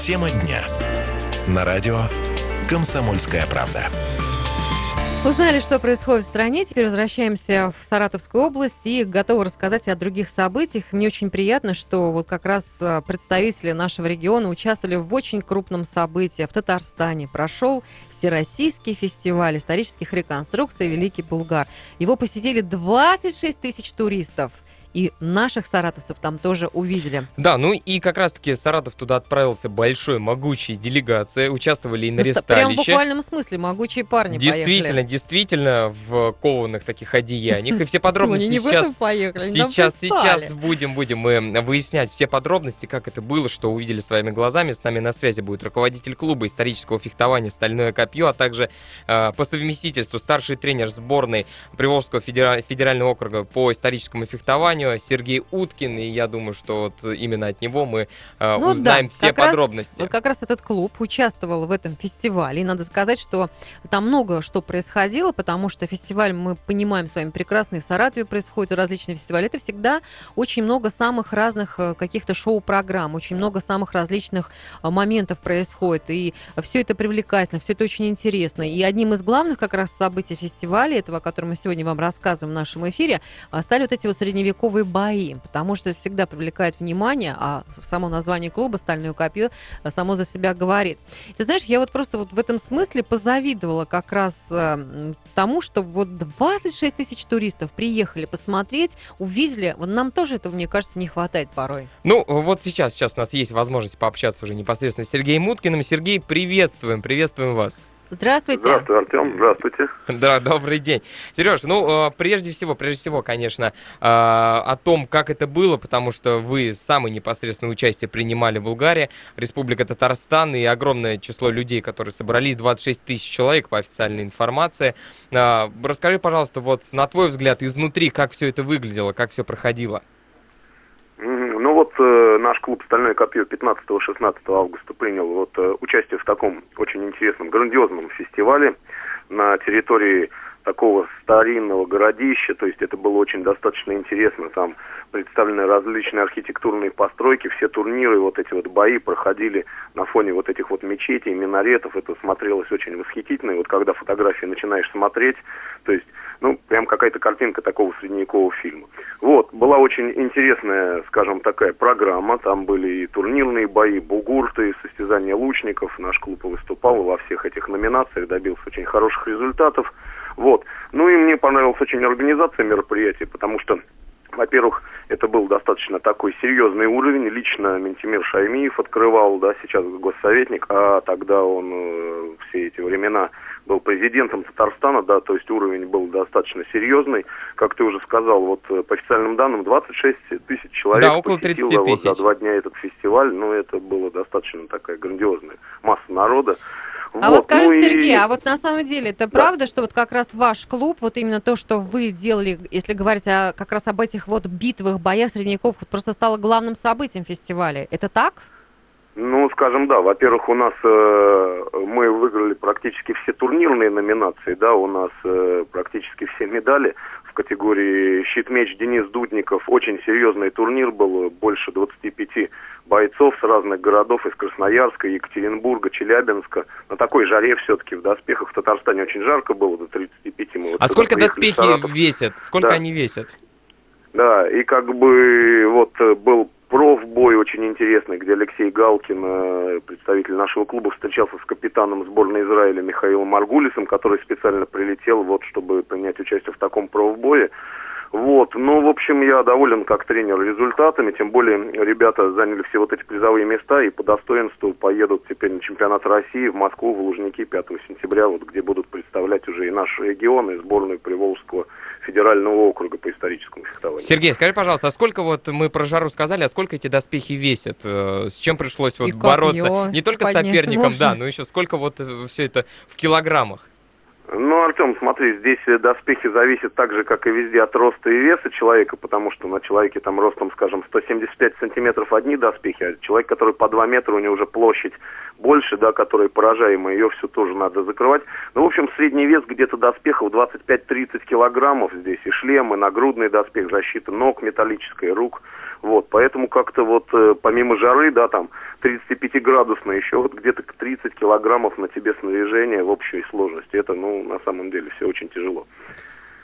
Тема дня. На радио «Комсомольская правда». Узнали, что происходит в стране. Теперь возвращаемся в Саратовскую область и готовы рассказать о других событиях. Мне очень приятно, что вот как раз а, представители нашего региона участвовали в очень крупном событии. В Татарстане прошел Всероссийский фестиваль исторических реконструкций «Великий Булгар». Его посетили 26 тысяч туристов – и наших саратовцев там тоже увидели. Да, ну и как раз-таки Саратов туда отправился большой, могучей делегацией, участвовали и на ресталище. Прям в буквальном смысле, могучие парни Действительно, поехали. действительно, в кованых таких одеяниях. И все подробности сейчас... Сейчас, сейчас будем, будем мы выяснять все подробности, как это было, что увидели своими глазами. С нами на связи будет руководитель клуба исторического фехтования «Стальное копье», а также э, по совместительству старший тренер сборной Приволжского федерального округа по историческому фехтованию Таню, Сергей Уткин, и я думаю, что вот именно от него мы э, ну, узнаем да, все подробности. Раз, вот как раз этот клуб участвовал в этом фестивале, и надо сказать, что там много что происходило, потому что фестиваль, мы понимаем с вами прекрасно, в Саратове происходят различные фестивали, это всегда очень много самых разных э, каких-то шоу-программ, очень много самых различных э, моментов происходит, и все это привлекательно, все это очень интересно. И одним из главных как раз событий фестиваля, этого, о котором мы сегодня вам рассказываем в нашем эфире, э, стали вот эти вот средневековые средневековые бои, потому что это всегда привлекает внимание, а само название клуба «Стальное копье» само за себя говорит. Ты знаешь, я вот просто вот в этом смысле позавидовала как раз э, тому, что вот 26 тысяч туристов приехали посмотреть, увидели. Вот нам тоже этого, мне кажется, не хватает порой. Ну, вот сейчас, сейчас у нас есть возможность пообщаться уже непосредственно с Сергеем Муткиным. Сергей, приветствуем, приветствуем вас. Здравствуйте. Здравствуй, Артем. Здравствуйте. Да, добрый день. Сереж, ну, э, прежде всего, прежде всего, конечно, э, о том, как это было, потому что вы самое непосредственное участие принимали в Булгарии, Республика Татарстан и огромное число людей, которые собрались, 26 тысяч человек по официальной информации. Э, расскажи, пожалуйста, вот на твой взгляд, изнутри, как все это выглядело, как все проходило? Вот э, наш клуб «Стальное копье» 15-16 августа принял вот э, участие в таком очень интересном, грандиозном фестивале на территории такого старинного городища, то есть это было очень достаточно интересно, там представлены различные архитектурные постройки, все турниры, вот эти вот бои проходили на фоне вот этих вот мечетей, минаретов, это смотрелось очень восхитительно, и вот когда фотографии начинаешь смотреть, то есть ну, прям какая-то картинка такого средневекового фильма. Вот, была очень интересная, скажем, такая программа, там были и турнирные бои, бугурты, состязания лучников, наш клуб выступал во всех этих номинациях, добился очень хороших результатов, вот. Ну и мне понравилась очень организация мероприятия, потому что во-первых, это был достаточно такой серьезный уровень. Лично Ментимир Шаймиев открывал, да, сейчас госсоветник, а тогда он э, все эти времена был президентом Татарстана, да, то есть уровень был достаточно серьезный. Как ты уже сказал, вот э, по официальным данным 26 тысяч человек да, около 30 посетило тысяч. вот за два дня этот фестиваль. Ну, это было достаточно такая грандиозная масса народа. А вот, вот скажи, ну Сергей, и... а вот на самом деле это да. правда, что вот как раз ваш клуб, вот именно то, что вы делали, если говорить о, как раз об этих вот битвах, боях средневековых, вот просто стало главным событием фестиваля. Это так? Ну, скажем, да. Во-первых, у нас э, мы выиграли практически все турнирные номинации, да, у нас э, практически все медали в категории щит-меч Денис Дудников. Очень серьезный турнир был, больше 25 бойцов с разных городов, из Красноярска, Екатеринбурга, Челябинска. На такой жаре все-таки в доспехах в Татарстане очень жарко было, до 35. Мы вот а сколько доспехи весят? Сколько да. они весят? Да, и как бы вот был профбой очень интересный, где Алексей Галкин, э, представитель нашего клуба, встречался с капитаном сборной Израиля Михаилом Маргулисом, который специально прилетел, вот, чтобы принять участие в таком профбое. Вот, ну, в общем, я доволен как тренер результатами, тем более ребята заняли все вот эти призовые места и по достоинству поедут теперь на чемпионат России в Москву, в Лужники 5 сентября, вот где будут представлять уже и наш регион, и сборную Приволжского федерального округа по историческому фехтованию. Сергей, скажи, пожалуйста, а сколько вот мы про жару сказали, а сколько эти доспехи весят? Э, с чем пришлось вот бороться? Не только с соперником, можно. да, но еще сколько вот э, все это в килограммах? Ну, Артем, смотри, здесь э, доспехи зависят так же, как и везде от роста и веса человека, потому что на человеке там ростом, скажем, 175 сантиметров одни доспехи, а человек, который по 2 метра, у него уже площадь больше, да, которая поражаемая, ее все тоже надо закрывать. Ну, в общем, средний вес где-то доспехов 25-30 килограммов здесь, и шлемы, нагрудный доспех, защита ног металлическая, рук. Вот, поэтому как-то вот э, помимо жары, да, там 35 градусно, еще вот где-то 30 килограммов на тебе снаряжение в общей сложности. Это, ну, на самом деле все очень тяжело.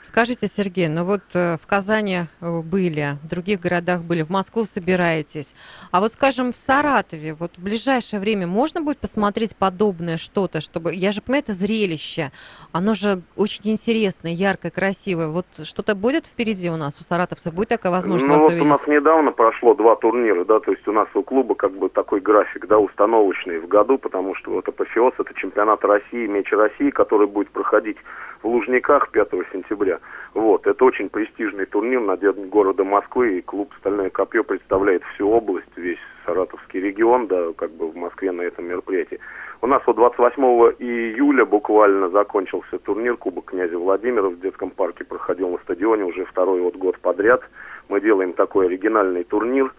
Скажите, Сергей, ну вот э, в Казани э, были, в других городах были, в Москву собираетесь. А вот, скажем, в Саратове, вот в ближайшее время можно будет посмотреть подобное что-то, чтобы... Я же понимаю, это зрелище, оно же очень интересное, яркое, красивое. Вот что-то будет впереди у нас, у саратовцев? Будет такая возможность Ну вот увидеть? у нас недавно прошло два турнира, да, то есть у нас у клуба как бы такой график, да, установочный в году, потому что вот апофеоз это чемпионат России, меч России, который будет проходить в Лужниках 5 сентября. Вот, это очень престижный турнир на День города Москвы, и клуб «Стальное копье» представляет всю область, весь Саратовский регион, да, как бы в Москве на этом мероприятии. У нас вот 28 июля буквально закончился турнир Кубок князя Владимира в детском парке, проходил на стадионе уже второй вот год подряд. Мы делаем такой оригинальный турнир.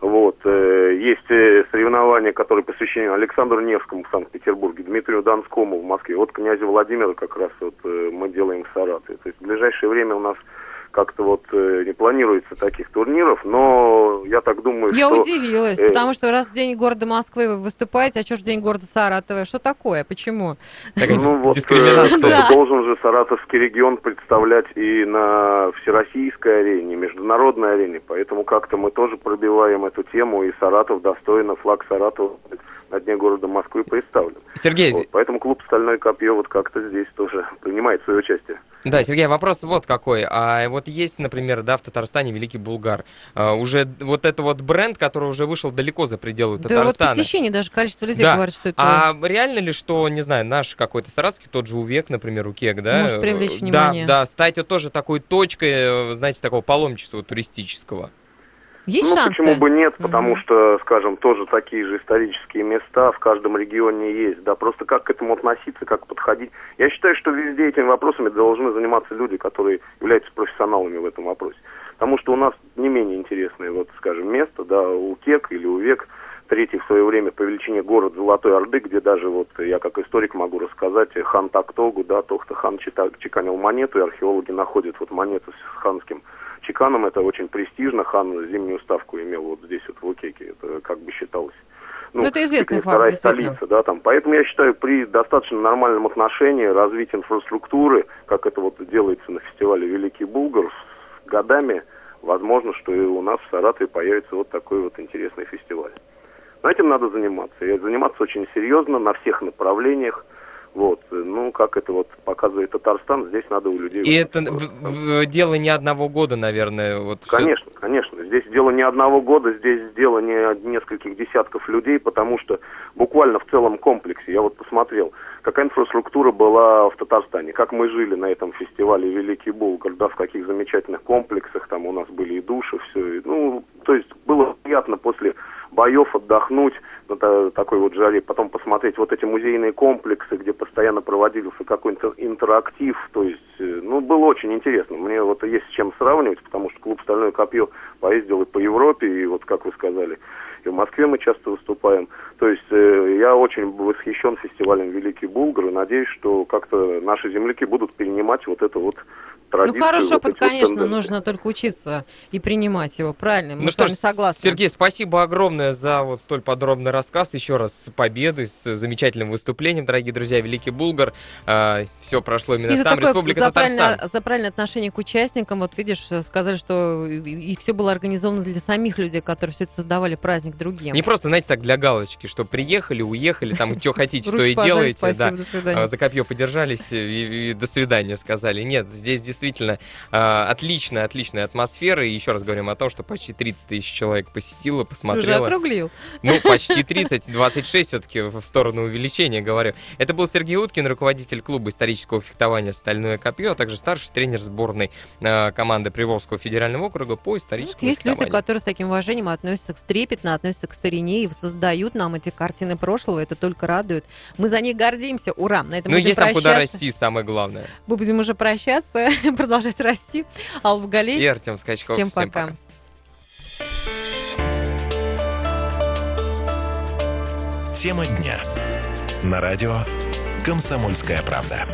Вот. э, Есть э, соревнования, которые посвящены Александру Невскому в Санкт-Петербурге, Дмитрию Донскому в Москве. Вот князя Владимира как раз вот э, мы делаем в Саратове. То есть в ближайшее время у нас как-то вот э, не планируется таких турниров, но я так думаю, Я что... удивилась, э, потому что раз в день города Москвы вы выступаете, а что ж день города Саратова? Что такое? Почему? Ну вот, э. Да. должен же Саратовский регион представлять и на всероссийской арене, и международной арене, поэтому как-то мы тоже пробиваем эту тему, и Саратов достойно, флаг Саратова на дне города Москвы представлен. Сергей, Вот, поэтому клуб «Стальное копье» вот как-то здесь тоже принимает свое участие. Да, Сергей, вопрос вот какой. А вот есть, например, да, в Татарстане Великий Булгар. А, уже вот это вот бренд, который уже вышел далеко за пределы Да вот Татарстана. посещение даже количество людей Да. говорит, что это... А реально ли, что, не знаю, наш какой-то саратовский, тот же Увек, например, Укек, да? Может привлечь э, внимание. Да, да, стать вот тоже такой точкой, э, знаете, такого паломничества туристического. Есть ну, шансы? почему бы нет, потому Мгм. что, скажем, тоже такие же исторические места в каждом регионе есть, да, просто как к этому относиться, как подходить. Я считаю, что везде этими вопросами должны заниматься люди, которые являются профессионалами в этом вопросе. Потому что у нас не менее интересное, вот, скажем, место, да, Укек или Увек, третий в свое время по величине город Золотой Орды, где даже вот я как историк могу рассказать, хан Тактогу, да, Тохта хан чеканил монету, и археологи находят вот монету с ханским чеканом, это очень престижно, хан зимнюю ставку имел вот здесь вот в Укеке, это как бы считалось. Ну, это известный факт, вторая столица, да, там. Поэтому я считаю, при достаточно нормальном отношении, развитии инфраструктуры, как это вот делается на фестивале Великий Булгар, с годами, возможно, что и у нас в Саратове появится вот такой вот интересный фестиваль. Но этим надо заниматься. И заниматься очень серьезно, на всех направлениях. Вот. Ну, как это вот показывает Татарстан, здесь надо у людей... И это вот, в- в- дело не одного года, наверное. Вот Конечно, конечно. Здесь дело не одного года, здесь дело не нескольких десятков людей, потому что буквально в целом комплексе, я вот посмотрел, какая инфраструктура была в Татарстане, как мы жили на этом фестивале Великий Булгар, да, в каких замечательных комплексах, там у нас были и души, все. Ну, то есть боев отдохнуть на та- такой вот жаре, потом посмотреть вот эти музейные комплексы, где постоянно проводился какой-то интерактив, то есть, э, ну, было очень интересно. Мне вот есть с чем сравнивать, потому что клуб «Стальное копье» поездил и по Европе, и вот, как вы сказали, и в Москве мы часто выступаем. То есть э, я очень восхищен фестивалем «Великий Булгар» и надеюсь, что как-то наши земляки будут перенимать вот это вот Ну, традицию. вот опыт, эти вот конечно, тенденции. нужно только учиться и принимать его, правильно? Мы Ну с что вами ж, согласны. Сергей, спасибо огромное за вот столь подробный рассказ. Еще раз с победой, с замечательным выступлением, дорогие друзья. Великий Булгар. все прошло именно И за, там. такое, Республика за, Татарстан. правильное, за правильное отношение к участникам, вот видишь, сказали, что и, все было организовано для самих людей, которые все это создавали праздник другим. Не просто, знаете, так для галочки, что приехали, уехали, там что хотите, что и делаете. спасибо, да. до свидания. А, За копье подержались и, и до свидания сказали. Нет, здесь действительно а, отличная, отличная атмосфера. И еще раз говорим о том, что почти 30 тысяч человек посетило, Ты уже посмотрело. округлил. Ну, почти 30, 26 все-таки в сторону увеличения, говорю. Это был Сергей Уткин, руководитель клуба исторического фехтования «Стальное копье», а также старший тренер сборной э, команды Приволжского федерального округа по Ну, историческому Есть люди, которые с таким уважением относятся к трепетно, относятся к старине и создают нам эти картины прошлого. Это только радует. Мы за них гордимся. Ура! На этом Ну, есть там куда расти, самое главное. Мы будем уже прощаться, продолжать расти. Алла И Галей. Артем Скачков. Всем пока. Тема дня. На радио «Комсомольская правда».